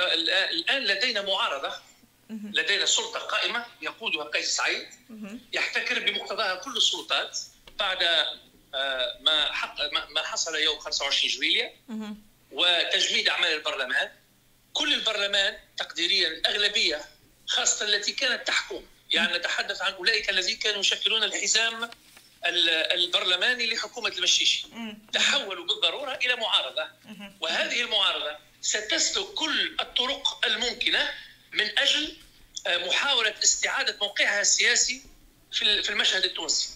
والآن لدينا معارضة. لدينا سلطة قائمة يقودها قيس سعيد. يحتكر بمقتضاها كل السلطات بعد آه، ما حق ما حصل يوم 25 جويلية. وتجميد أعمال البرلمان. كل البرلمان تقديريا الأغلبية خاصة التي كانت تحكم. يعني نتحدث عن أولئك الذين كانوا يشكلون الحزام البرلماني لحكومة المشيشي. تحولوا بالضرورة إلى معارضة. وهذه المعارضة ستسلك كل الطرق الممكنة من أجل آه، محاولة استعادة موقعها السياسي في المشهد التونسي.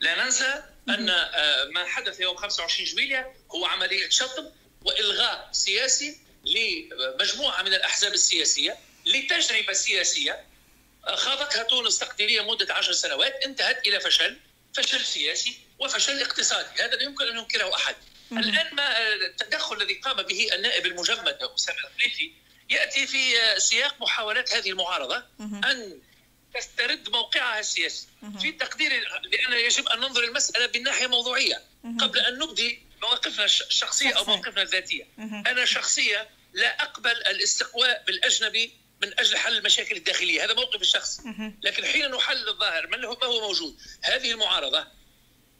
لا ننسى أن آه، ما حدث يوم 25 جويلية هو عملية شطب وإلغاء سياسي لمجموعة من الأحزاب السياسية لتجربة سياسية آه، خاضتها تونس تقديريا مدة عشر سنوات انتهت إلى فشل فشل سياسي وفشل اقتصادي. هذا لا يمكن أن ينكره أحد. الآن ما التدخل الذي قام به النائب المجمد أسامة الخليفي يأتي في سياق محاولات هذه المعارضة أن تسترد موقعها السياسي. في تقديري لأن يجب أن ننظر المسألة بالناحية موضوعية قبل أن نبدي مواقفنا الشخصية أو مواقفنا الذاتية. أنا شخصية لا أقبل الاستقواء بالأجنبي من أجل حل المشاكل الداخلية. هذا موقف الشخص. لكن حين نحلل الظاهر ما هو موجود؟ هذه المعارضة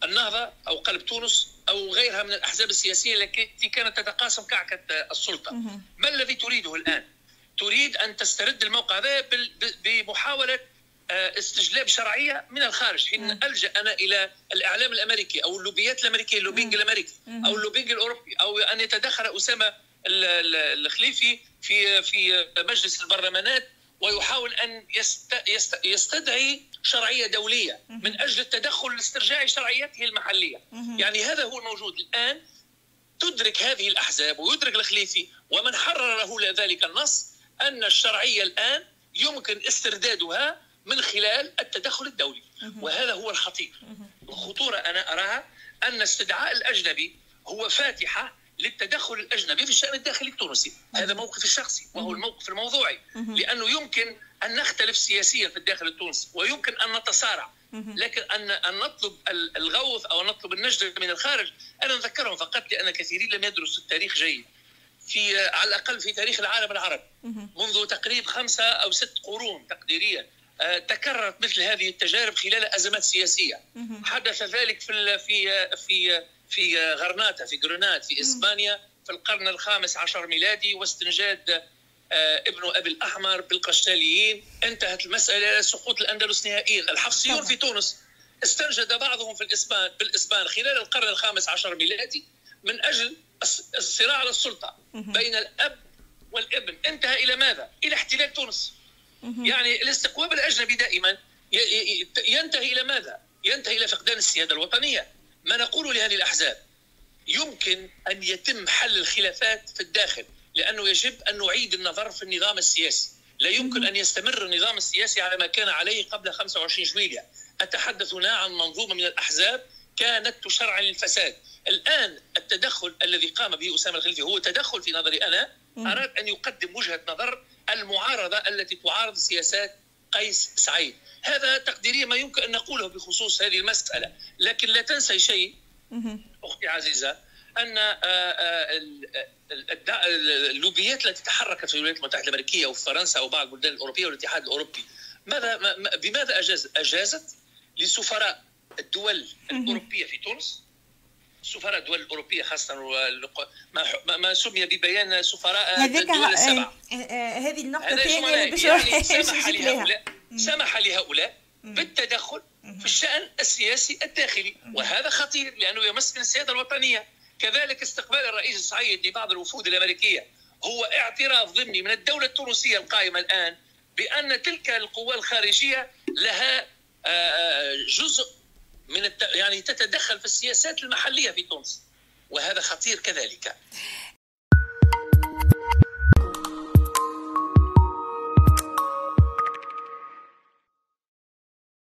النهضة أو قلب تونس أو غيرها من الأحزاب السياسية التي كانت تتقاسم كعكة السلطة. ما الذي تريده الآن؟ تريد أن تسترد الموقع هذا بمحاولة آه، استجلاب شرعية من الخارج. حين ألجأ أنا إلى الإعلام الأمريكي أو اللوبيات الأمريكية ال lobbying الأمريكي أو ال lobbying الأوروبي أو أن يتدخل أسامة الخليفي في في مجلس البرلمانات ويحاول أن يستدعي شرعية دولية من أجل التدخل لاسترجاع شرعيته المحلية. يعني هذا هو الموجود الآن. تدرك هذه الأحزاب ويدرك الخليفي ومن حرر له ذلك النص أن الشرعية الآن يمكن استردادها من خلال التدخل الدولي. وهذا هو الخطير. الخطورة أنا أراها أن استدعاء الأجنبي هو فاتحة للتدخل الأجنبي في الشأن الداخلي التونسي. هذا موقفي الشخصي وهو الموقف الموضوعي. لأنه يمكن أن نختلف سياسيا في الداخل التونسي ويمكن أن نتصارع. لكن ان أن نطلب الغوث أو نطلب النجدة من الخارج أنا اذكرهم فقط لأن كثيرين لم يدرسوا التاريخ جيد. في على الأقل في تاريخ العالم العربي. منذ تقريبا خمسة أو ست قرون تقديريا. تكررت مثل هذه التجارب خلال ازمات سياسيه حدث ذلك في في في في غرناطة في جرونات في إسبانيا في القرن الخامس عشر ميلادي واستنجاد آه، ابن أبي الأحمر بالقشتاليين. انتهت المسألة إلى سقوط الأندلس نهائيا. الحفصيون في تونس. استنجد بعضهم في الإسبان بالإسبان خلال القرن الخامس عشر ميلادي من أجل الصراع على السلطة بين الأب والابن. انتهى إلى ماذا؟ إلى احتلال تونس. يعني الاستقواب الأجنبي دائما ينتهي إلى ماذا؟ ينتهي إلى فقدان السيادة الوطنية. ما نقول لهذه الأحزاب؟ يمكن أن يتم حل الخلافات في الداخل لأنه يجب أن نعيد النظر في النظام السياسي. لا يمكن أن يستمر النظام السياسي على ما كان عليه قبل 25 جويلية أتحدث هنا عن منظومة من الأحزاب كانت تشرع للفساد. الآن التدخل الذي قام به أسامة الخليفي هو تدخل في نظري أنا أراد أن يقدم وجهة نظر المعارضة التي تعارض سياسات قيس سعيد. هذا تقديريا ما يمكن أن نقوله بخصوص هذه المسألة. لكن لا تنسي شيء أختي عزيزة أن آه، آه، اللوبيات التي تحركت في الولايات المتحدة الأمريكية وفي فرنسا وبعض البلدان الأوروبية والاتحاد الأوروبي ماذا بماذا أجاز أجازت لسفراء الدول الأوروبية في تونس؟ سفراء الدول الأوروبية خاصة ما, ما سمي ببيان سفراء الدول السبعة. هذه النقطة الثانية يعني سمح لهؤلاء سمح لهؤلاء بالتدخل في الشأن السياسي الداخلي. وهذا خطير لأنه يمس من السيادة الوطنية. كذلك استقبال الرئيس السعيد لبعض الوفود الأمريكية. هو اعتراف ضمني من الدولة التونسية القائمة الآن بأن تلك القوى الخارجية لها آه، آه، جزء من الت... يعني تتدخل في السياسات المحلية في تونس. وهذا خطير كذلك.